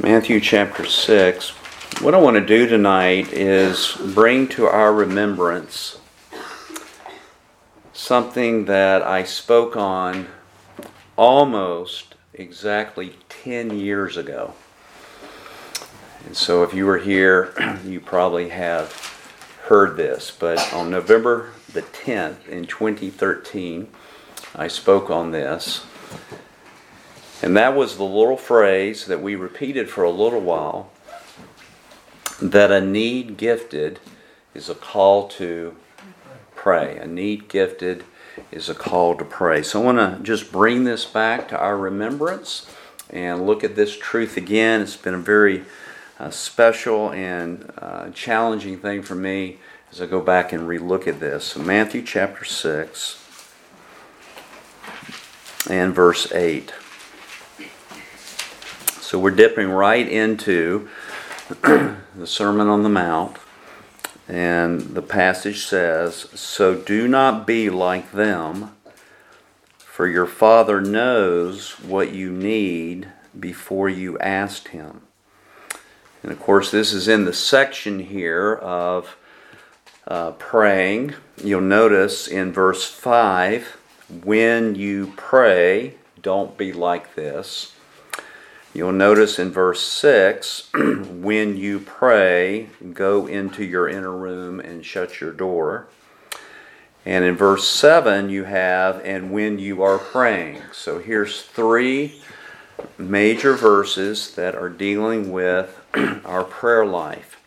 Matthew chapter 6. What I want to do tonight is bring to our remembrance something that I spoke on almost exactly 10 years ago. And so if you were here, you probably have heard this. But on November the 10th in 2013, I spoke on this. And that was the little phrase that we repeated for a little while that a need gifted is a call to pray. A need gifted is a call to pray. So I want to just bring this back to our remembrance and look at this truth again. It's been a very uh, special and uh, challenging thing for me as I go back and relook at this. So Matthew chapter 6 and verse 8. So we're dipping right into the Sermon on the Mount. And the passage says, So do not be like them, for your Father knows what you need before you ask Him. And of course, this is in the section here of uh, praying. You'll notice in verse 5 when you pray, don't be like this. You'll notice in verse 6 when you pray, go into your inner room and shut your door. And in verse 7, you have, and when you are praying. So here's three major verses that are dealing with our prayer life.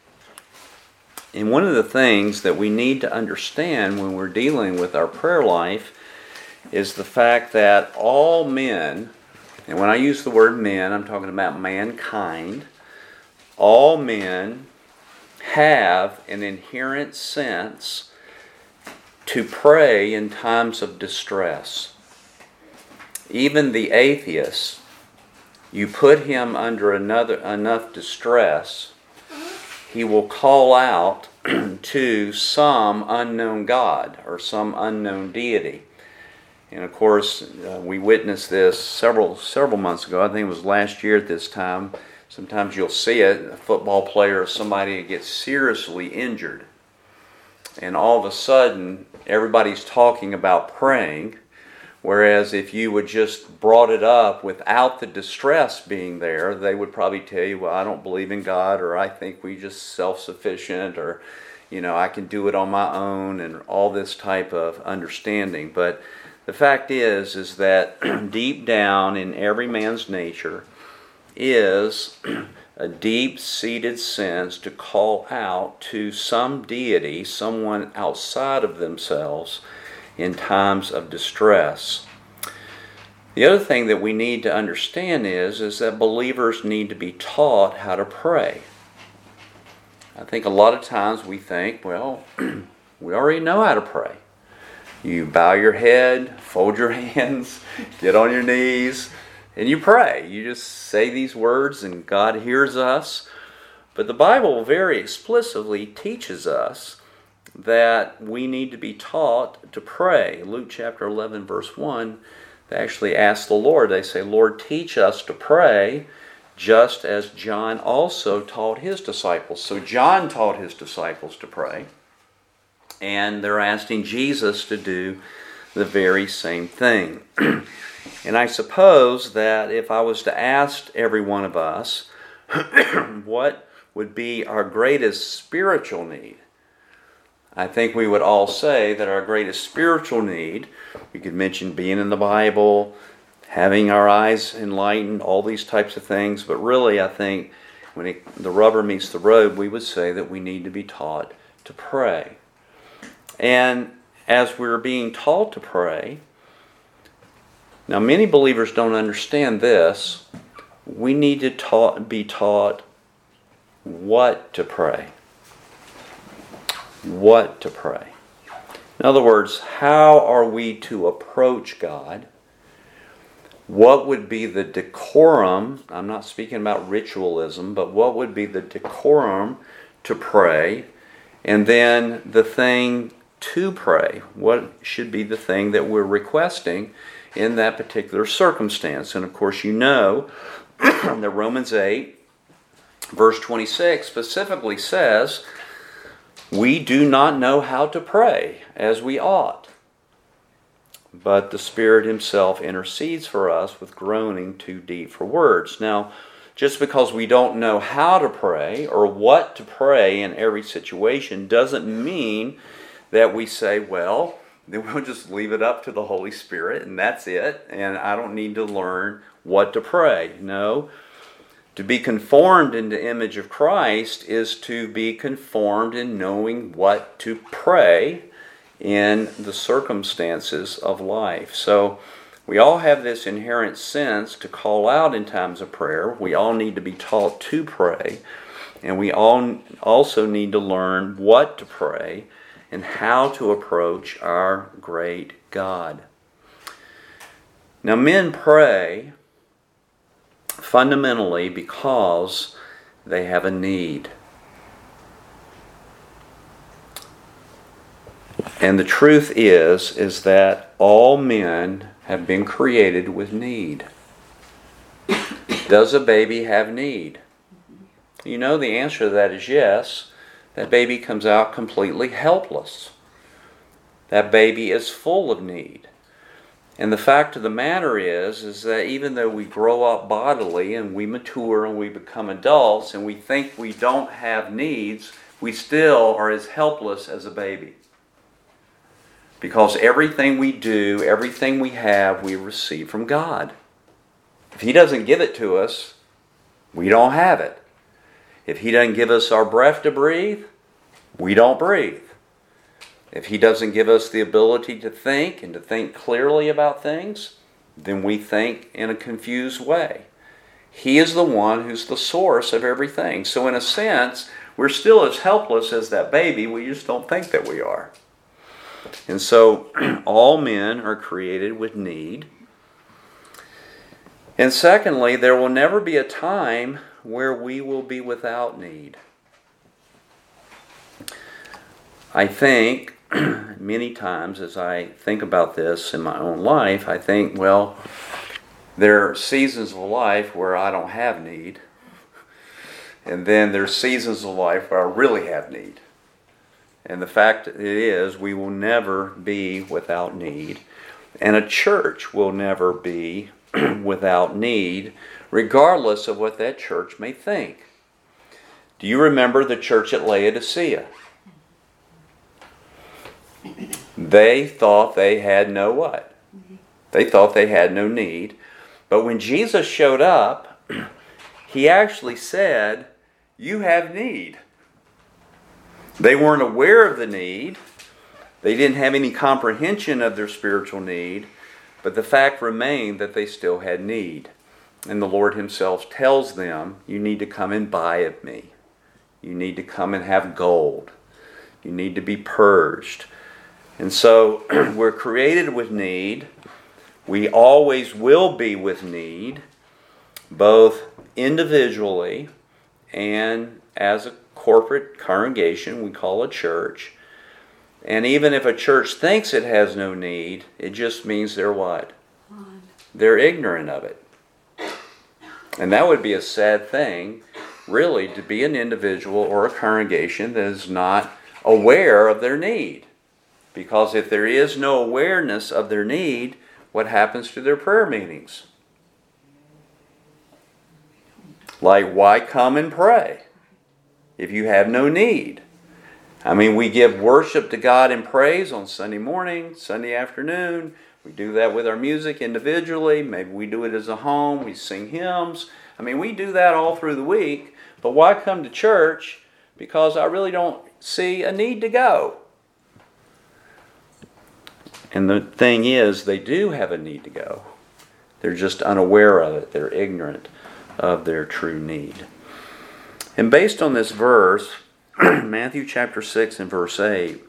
And one of the things that we need to understand when we're dealing with our prayer life is the fact that all men and when I use the word men, I'm talking about mankind. All men have an inherent sense to pray in times of distress. Even the atheist, you put him under another enough distress, he will call out to some unknown God or some unknown deity. And of course, uh, we witnessed this several several months ago. I think it was last year at this time. Sometimes you'll see it, a football player or somebody gets seriously injured. And all of a sudden, everybody's talking about praying. Whereas if you would just brought it up without the distress being there, they would probably tell you, well, I don't believe in God, or I think we just self sufficient, or, you know, I can do it on my own, and all this type of understanding. But the fact is, is that deep down in every man's nature is a deep seated sense to call out to some deity, someone outside of themselves, in times of distress. The other thing that we need to understand is, is that believers need to be taught how to pray. I think a lot of times we think, well, we already know how to pray. You bow your head, fold your hands, get on your knees, and you pray. You just say these words, and God hears us. But the Bible very explicitly teaches us that we need to be taught to pray. Luke chapter 11, verse 1, they actually ask the Lord, they say, Lord, teach us to pray, just as John also taught his disciples. So John taught his disciples to pray and they're asking Jesus to do the very same thing. and I suppose that if I was to ask every one of us what would be our greatest spiritual need, I think we would all say that our greatest spiritual need, we could mention being in the Bible, having our eyes enlightened, all these types of things, but really I think when it, the rubber meets the road, we would say that we need to be taught to pray. And as we're being taught to pray, now many believers don't understand this. We need to taught, be taught what to pray. What to pray. In other words, how are we to approach God? What would be the decorum? I'm not speaking about ritualism, but what would be the decorum to pray? And then the thing to pray? What should be the thing that we're requesting in that particular circumstance? And of course, you know that Romans 8 verse 26 specifically says, We do not know how to pray as we ought, but the Spirit Himself intercedes for us with groaning too deep for words. Now, just because we don't know how to pray or what to pray in every situation doesn't mean that we say, well, then we'll just leave it up to the Holy Spirit and that's it, and I don't need to learn what to pray. No. To be conformed in the image of Christ is to be conformed in knowing what to pray in the circumstances of life. So, we all have this inherent sense to call out in times of prayer. We all need to be taught to pray. And we all also need to learn what to pray and how to approach our great God. Now, men pray fundamentally because they have a need. And the truth is is that all men have been created with need. Does a baby have need? You know the answer to that is yes. That baby comes out completely helpless. That baby is full of need. And the fact of the matter is is that even though we grow up bodily and we mature and we become adults and we think we don't have needs, we still are as helpless as a baby. Because everything we do, everything we have, we receive from God. If He doesn't give it to us, we don't have it. If He doesn't give us our breath to breathe, we don't breathe. If He doesn't give us the ability to think and to think clearly about things, then we think in a confused way. He is the one who's the source of everything. So, in a sense, we're still as helpless as that baby, we just don't think that we are. And so all men are created with need. And secondly, there will never be a time where we will be without need. I think many times as I think about this in my own life, I think, well, there are seasons of life where I don't have need. And then there's seasons of life where I really have need. And the fact is, we will never be without need. And a church will never be without need, regardless of what that church may think. Do you remember the church at Laodicea? They thought they had no what? They thought they had no need. But when Jesus showed up, he actually said, You have need. They weren't aware of the need. They didn't have any comprehension of their spiritual need, but the fact remained that they still had need. And the Lord Himself tells them, You need to come and buy of me. You need to come and have gold. You need to be purged. And so we're created with need. We always will be with need, both individually and as a corporate congregation we call a church. And even if a church thinks it has no need, it just means they're what? They're ignorant of it. And that would be a sad thing, really, to be an individual or a congregation that is not aware of their need. Because if there is no awareness of their need, what happens to their prayer meetings? Like, why come and pray? if you have no need. I mean, we give worship to God and praise on Sunday morning, Sunday afternoon. We do that with our music individually. Maybe we do it as a home. We sing hymns. I mean, we do that all through the week. But why come to church? Because I really don't see a need to go. And the thing is, they do have a need to go. They're just unaware of it, they're ignorant of their true need. And based on this verse, Matthew chapter 6 and verse 8,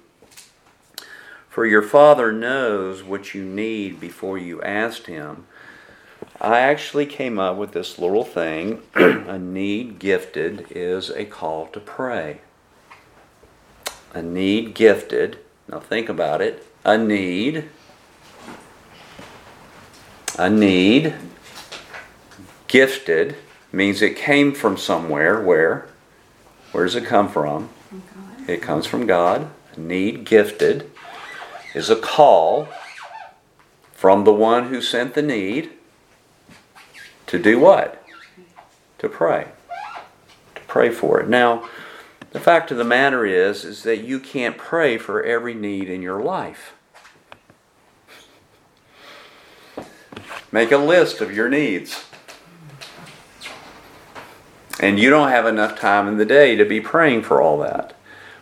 for your Father knows what you need before you asked Him. I actually came up with this little thing. a need gifted is a call to pray. A need gifted, now think about it. A need, a need gifted means it came from somewhere. Where? Where does it come from? It comes from God. A need gifted is a call from the one who sent the need to do what? To pray. To pray for it. Now, the fact of the matter is is that you can't pray for every need in your life. Make a list of your needs. And you don't have enough time in the day to be praying for all that.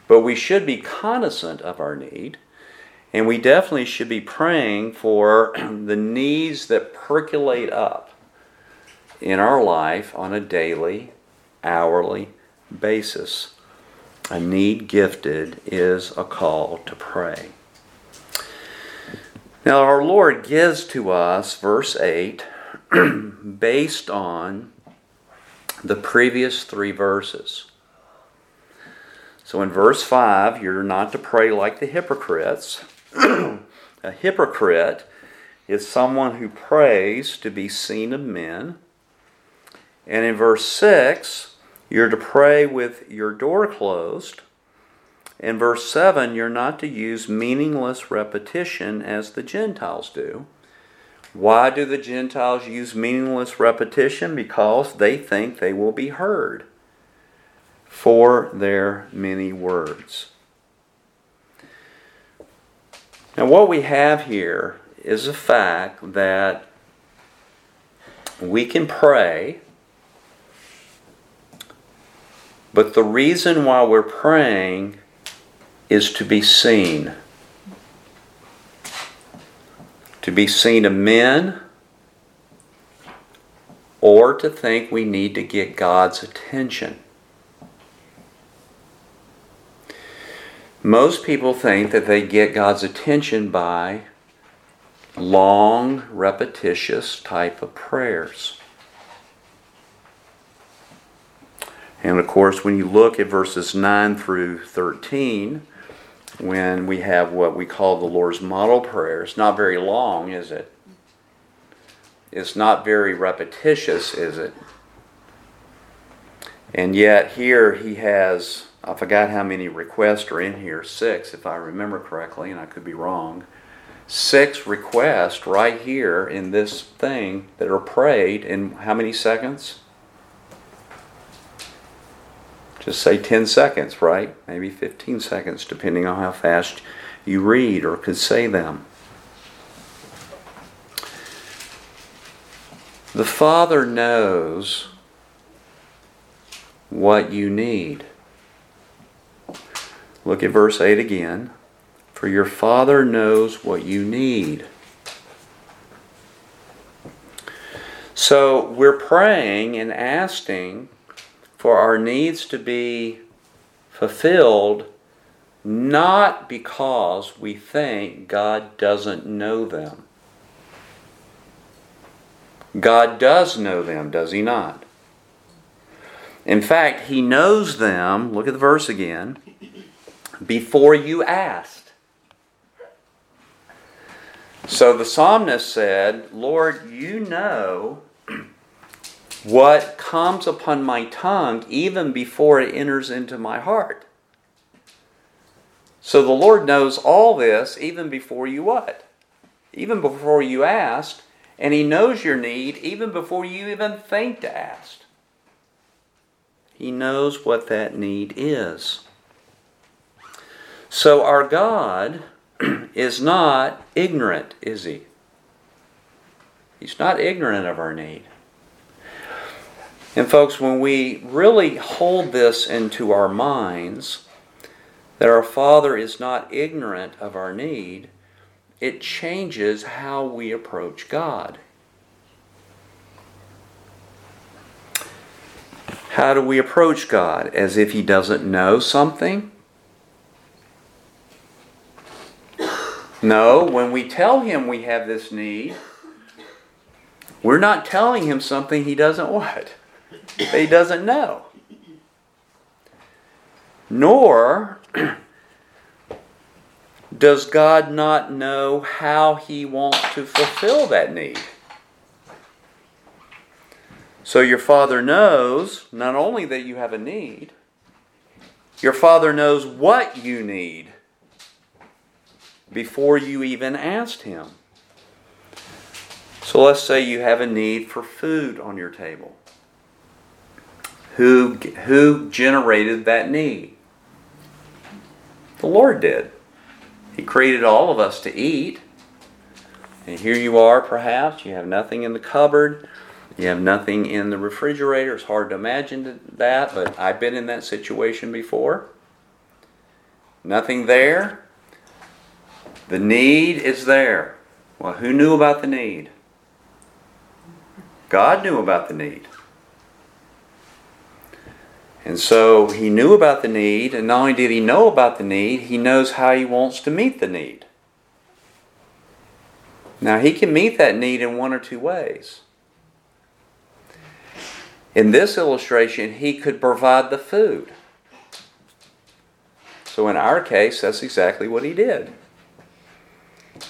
But we should be cognizant of our need. And we definitely should be praying for the needs that percolate up in our life on a daily, hourly basis. A need gifted is a call to pray. Now, our Lord gives to us, verse 8, based on the previous three verses. So in verse 5, you're not to pray like the hypocrites. a hypocrite is someone who prays to be seen of men. And in verse 6, you're to pray with your door closed in verse 7, you're not to use meaningless repetition as the Gentiles do. Why do the Gentiles use meaningless repetition? Because they think they will be heard for their many words. Now, what we have here is a fact that we can pray, but the reason why we're praying is to be seen. To be seen of men, or to think we need to get God's attention. Most people think that they get God's attention by long, repetitious type of prayers. And of course, when you look at verses 9 through 13, when we have what we call the Lord's model prayer. It's not very long, is it? It's not very repetitious, is it? And yet, here he has, I forgot how many requests are in here, six if I remember correctly, and I could be wrong. Six requests right here in this thing that are prayed in how many seconds? just say 10 seconds, right? Maybe 15 seconds, depending on how fast you read or can say them. The Father knows what you need. Look at verse 8 again. For your Father knows what you need. So we're praying and asking for our needs to be fulfilled not because we think God doesn't know them. God does know them, does He not? In fact, He knows them, look at the verse again, before you asked. So the psalmist said, Lord, you know what comes upon my tongue even before it enters into my heart. So the Lord knows all this even before you what? Even before you asked, and He knows your need even before you even think to ask. He knows what that need is. So our God is not ignorant, is He? He's not ignorant of our need. And, folks, when we really hold this into our minds, that our Father is not ignorant of our need, it changes how we approach God. How do we approach God? As if He doesn't know something? No, when we tell Him we have this need, we're not telling Him something He doesn't what? he doesn't know. Nor does God not know how he wants to fulfill that need. So your Father knows not only that you have a need, your Father knows what you need before you even asked Him. So let's say you have a need for food on your table. Who, who generated that need? The Lord did. He created all of us to eat. And here you are, perhaps, you have nothing in the cupboard, you have nothing in the refrigerator. It's hard to imagine that, but I've been in that situation before. Nothing there. The need is there. Well, who knew about the need? God knew about the need. And so he knew about the need, and not only did he know about the need, he knows how he wants to meet the need. Now, he can meet that need in one or two ways. In this illustration, he could provide the food. So, in our case, that's exactly what he did.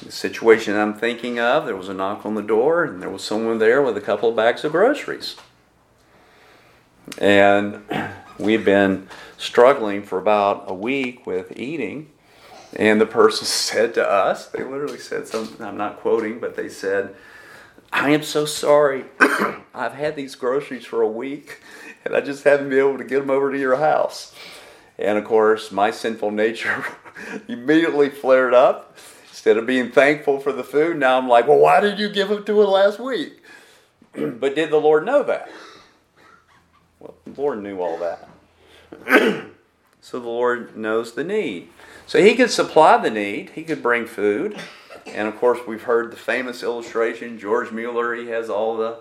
The situation I'm thinking of, there was a knock on the door, and there was someone there with a couple of bags of groceries. And we've been struggling for about a week with eating. And the person said to us, they literally said something, I'm not quoting, but they said, I am so sorry. I've had these groceries for a week and I just haven't been able to get them over to your house. And of course, my sinful nature immediately flared up. Instead of being thankful for the food, now I'm like, well, why did you give it to us last week? but did the Lord know that? Well, the Lord knew all that. so the Lord knows the need. So He could supply the need, He could bring food. And of course, we've heard the famous illustration. George Mueller, he has all the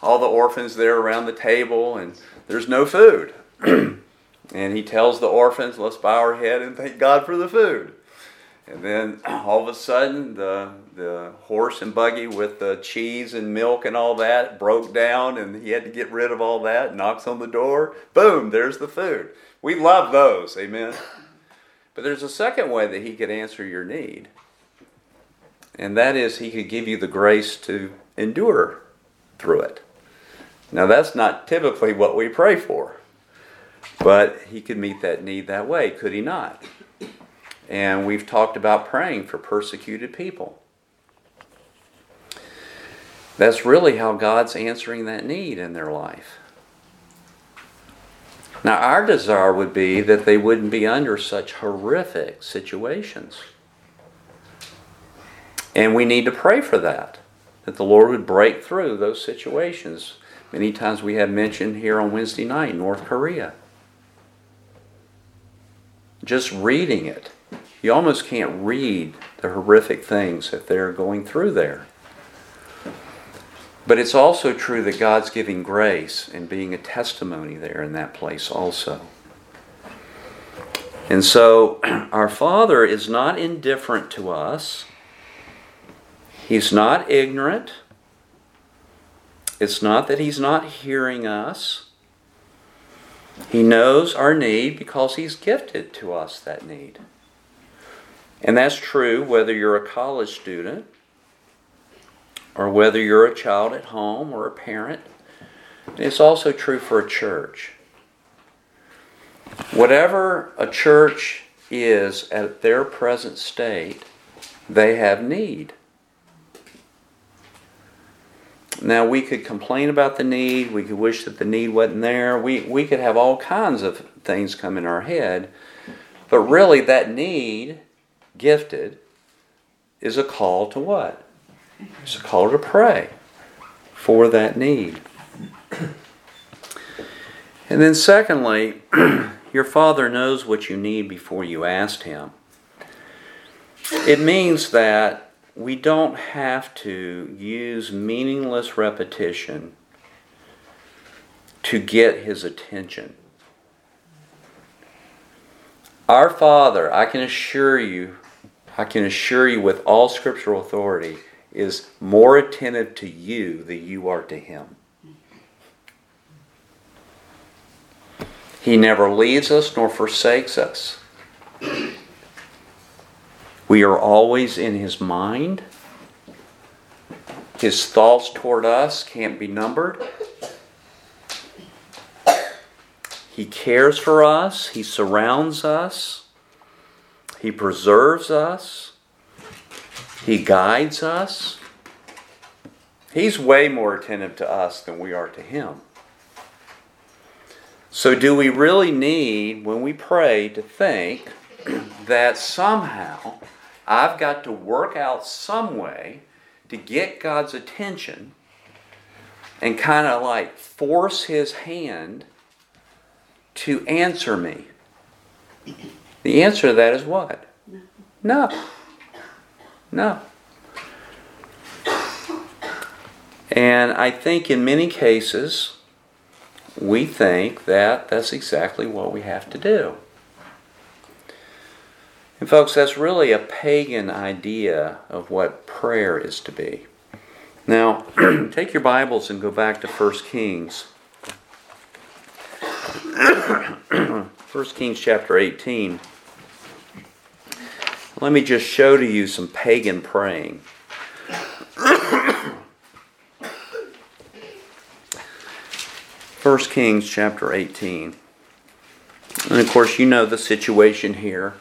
all the orphans there around the table, and there's no food. and he tells the orphans, "Let's bow our head and thank God for the food." And then all of a sudden, the the horse and buggy with the cheese and milk and all that broke down, and he had to get rid of all that. Knocks on the door. Boom! There's the food. We love those. Amen. But there's a second way that he could answer your need and that is He could give you the grace to endure through it. Now, that's not typically what we pray for, but He could meet that need that way, could He not? And we've talked about praying for persecuted people. That's really how God's answering that need in their life. Now, our desire would be that they wouldn't be under such horrific situations. And we need to pray for that, that the Lord would break through those situations. Many times we have mentioned here on Wednesday night, North Korea. Just reading it, you almost can't read the horrific things that they're going through there. But it's also true that God's giving grace and being a testimony there in that place also. And so our Father is not indifferent to us. He's not ignorant. It's not that he's not hearing us. He knows our need because he's gifted to us that need. And that's true whether you're a college student or whether you're a child at home or a parent. It's also true for a church. Whatever a church is at their present state, they have need. Now, we could complain about the need, we could wish that the need wasn't there, we, we could have all kinds of things come in our head, but really, that need, gifted, is a call to what? It's a call to pray for that need. And then, secondly, your Father knows what you need before you asked Him. It means that we don't have to use meaningless repetition to get his attention. Our Father, I can assure you, I can assure you with all scriptural authority, is more attentive to you than you are to him. He never leaves us nor forsakes us. We are always in His mind. His thoughts toward us can't be numbered. He cares for us, He surrounds us, He preserves us, He guides us. He's way more attentive to us than we are to Him. So, do we really need, when we pray, to think that somehow I've got to work out some way to get God's attention and kind of like force His hand to answer me? The answer to that is what? No. No. And I think in many cases, we think that that's exactly what we have to do. And, folks, that's really a pagan idea of what prayer is to be. Now, take your Bibles and go back to 1 Kings. 1 Kings chapter 18. Let me just show to you some pagan praying. First Kings chapter 18. And of course, you know the situation here.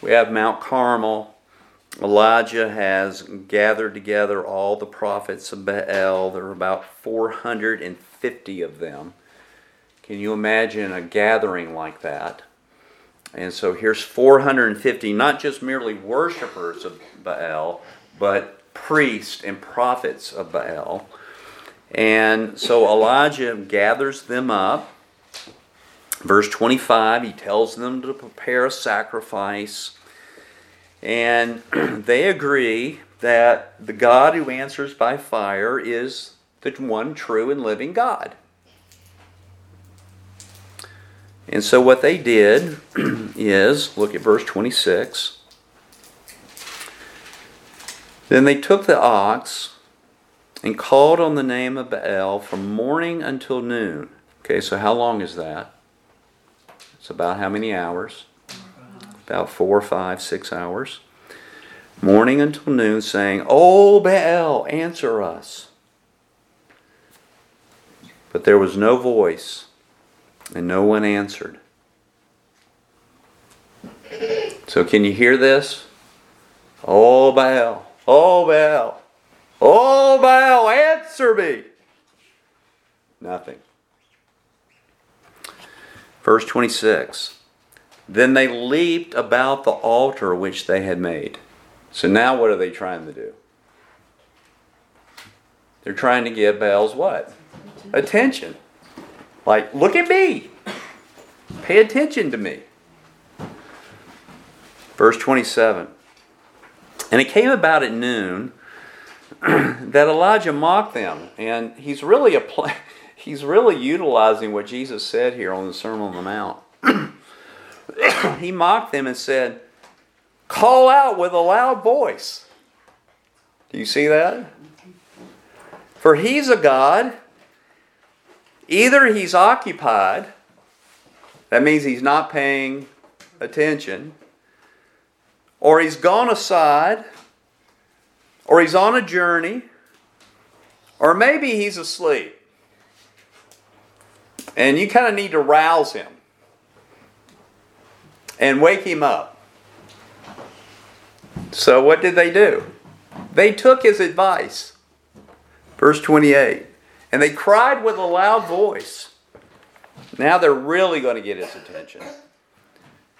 We have Mount Carmel. Elijah has gathered together all the prophets of Baal. There are about 450 of them. Can you imagine a gathering like that? And so here's 450, not just merely worshippers of Baal, but priests and prophets of Baal. And so Elijah gathers them up. Verse 25, he tells them to prepare a sacrifice. And they agree that the God who answers by fire is the one true and living God. And so what they did is look at verse 26. Then they took the ox and called on the name of Baal from morning until noon. Okay, so how long is that? It's about how many hours? About four, five, six hours. Morning until noon, saying, O Baal, answer us. But there was no voice, and no one answered. So, can you hear this? Oh, Baal, oh, Baal. Oh, Baal, answer me. Nothing. Verse 26 Then they leaped about the altar which they had made. So now what are they trying to do? They're trying to get Baal's what? Attention. Like, look at me. Pay attention to me. Verse 27 And it came about at noon that Elijah mocked them, and he's really a he's really utilizing what Jesus said here on the Sermon on the Mount. he mocked them and said, "Call out with a loud voice." Do you see that? For he's a God. Either he's occupied, that means he's not paying attention, or he's gone aside or he's on a journey, or maybe he's asleep. And you kind of need to rouse him and wake him up. So, what did they do? They took his advice. Verse 28 and they cried with a loud voice. Now they're really going to get his attention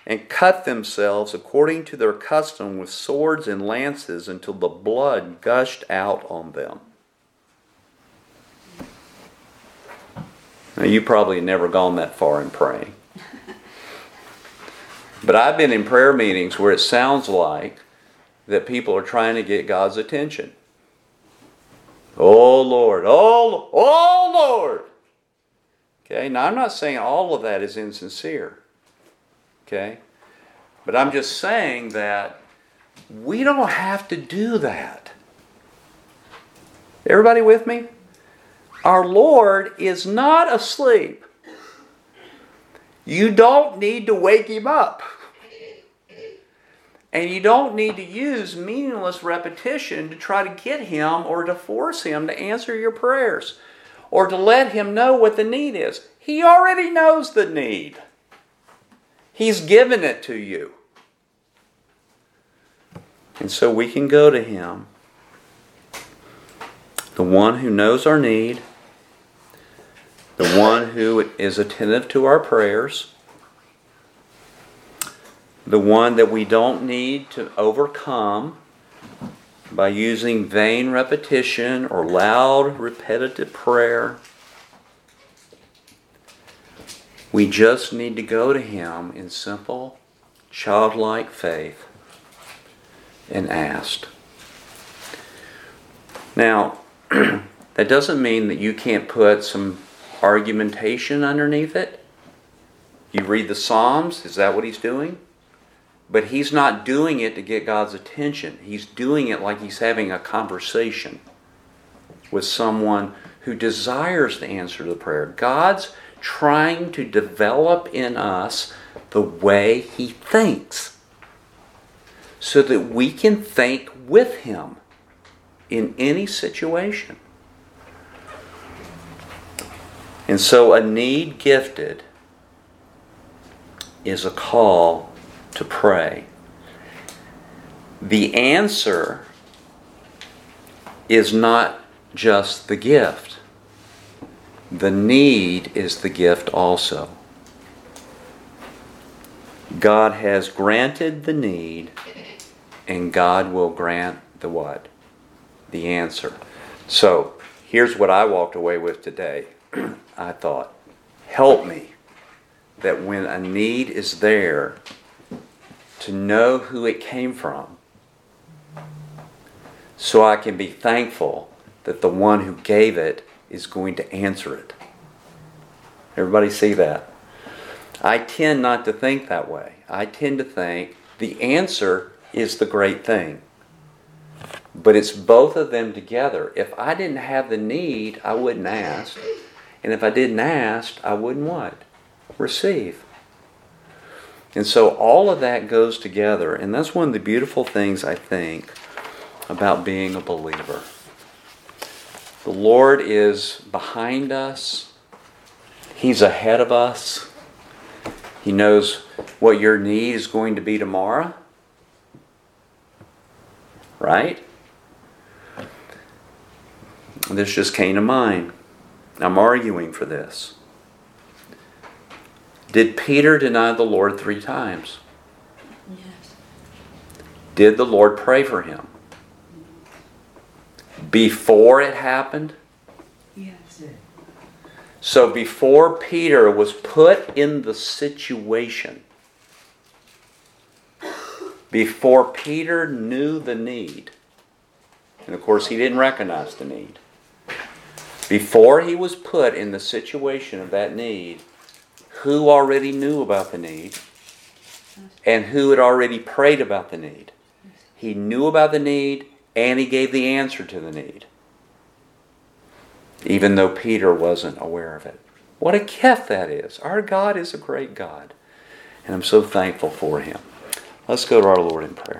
and cut themselves according to their custom with swords and lances until the blood gushed out on them. Now, you probably never gone that far in praying. But I've been in prayer meetings where it sounds like that people are trying to get God's attention. Oh Lord, oh, oh Lord. Okay, now I'm not saying all of that is insincere. Okay? But I'm just saying that we don't have to do that. Everybody with me? Our Lord is not asleep. You don't need to wake him up. And you don't need to use meaningless repetition to try to get him or to force him to answer your prayers or to let him know what the need is. He already knows the need. He's given it to you. And so we can go to Him, the one who knows our need, the one who is attentive to our prayers, the one that we don't need to overcome by using vain repetition or loud repetitive prayer. We just need to go to Him in simple, childlike faith and ask. Now, that doesn't mean that you can't put some argumentation underneath it. You read the Psalms, is that what he's doing? But he's not doing it to get God's attention. He's doing it like he's having a conversation with someone who desires the answer to the prayer. God's trying to develop in us the way he thinks so that we can think with him in any situation. And so a need gifted is a call to pray. The answer is not just the gift, the need is the gift also. God has granted the need, and God will grant the what? The answer. So, here's what I walked away with today. I thought, help me that when a need is there, to know who it came from so I can be thankful that the one who gave it is going to answer it. Everybody see that? I tend not to think that way. I tend to think the answer is the great thing. But it's both of them together. If I didn't have the need, I wouldn't ask. And if I didn't ask, I wouldn't what? Receive. And so all of that goes together. And that's one of the beautiful things, I think, about being a believer. The Lord is behind us, He's ahead of us. He knows what your need is going to be tomorrow. Right? This just came to mind. I'm arguing for this. Did Peter deny the Lord three times? Yes. Did the Lord pray for him? Before it happened? Yes. So before Peter was put in the situation, before Peter knew the need, and of course he didn't recognize the need, before he was put in the situation of that need, who already knew about the need and who had already prayed about the need. He knew about the need and he gave the answer to the need, even though Peter wasn't aware of it. What a gift that is. Our God is a great God, and I'm so thankful for him. Let's go to our Lord in prayer.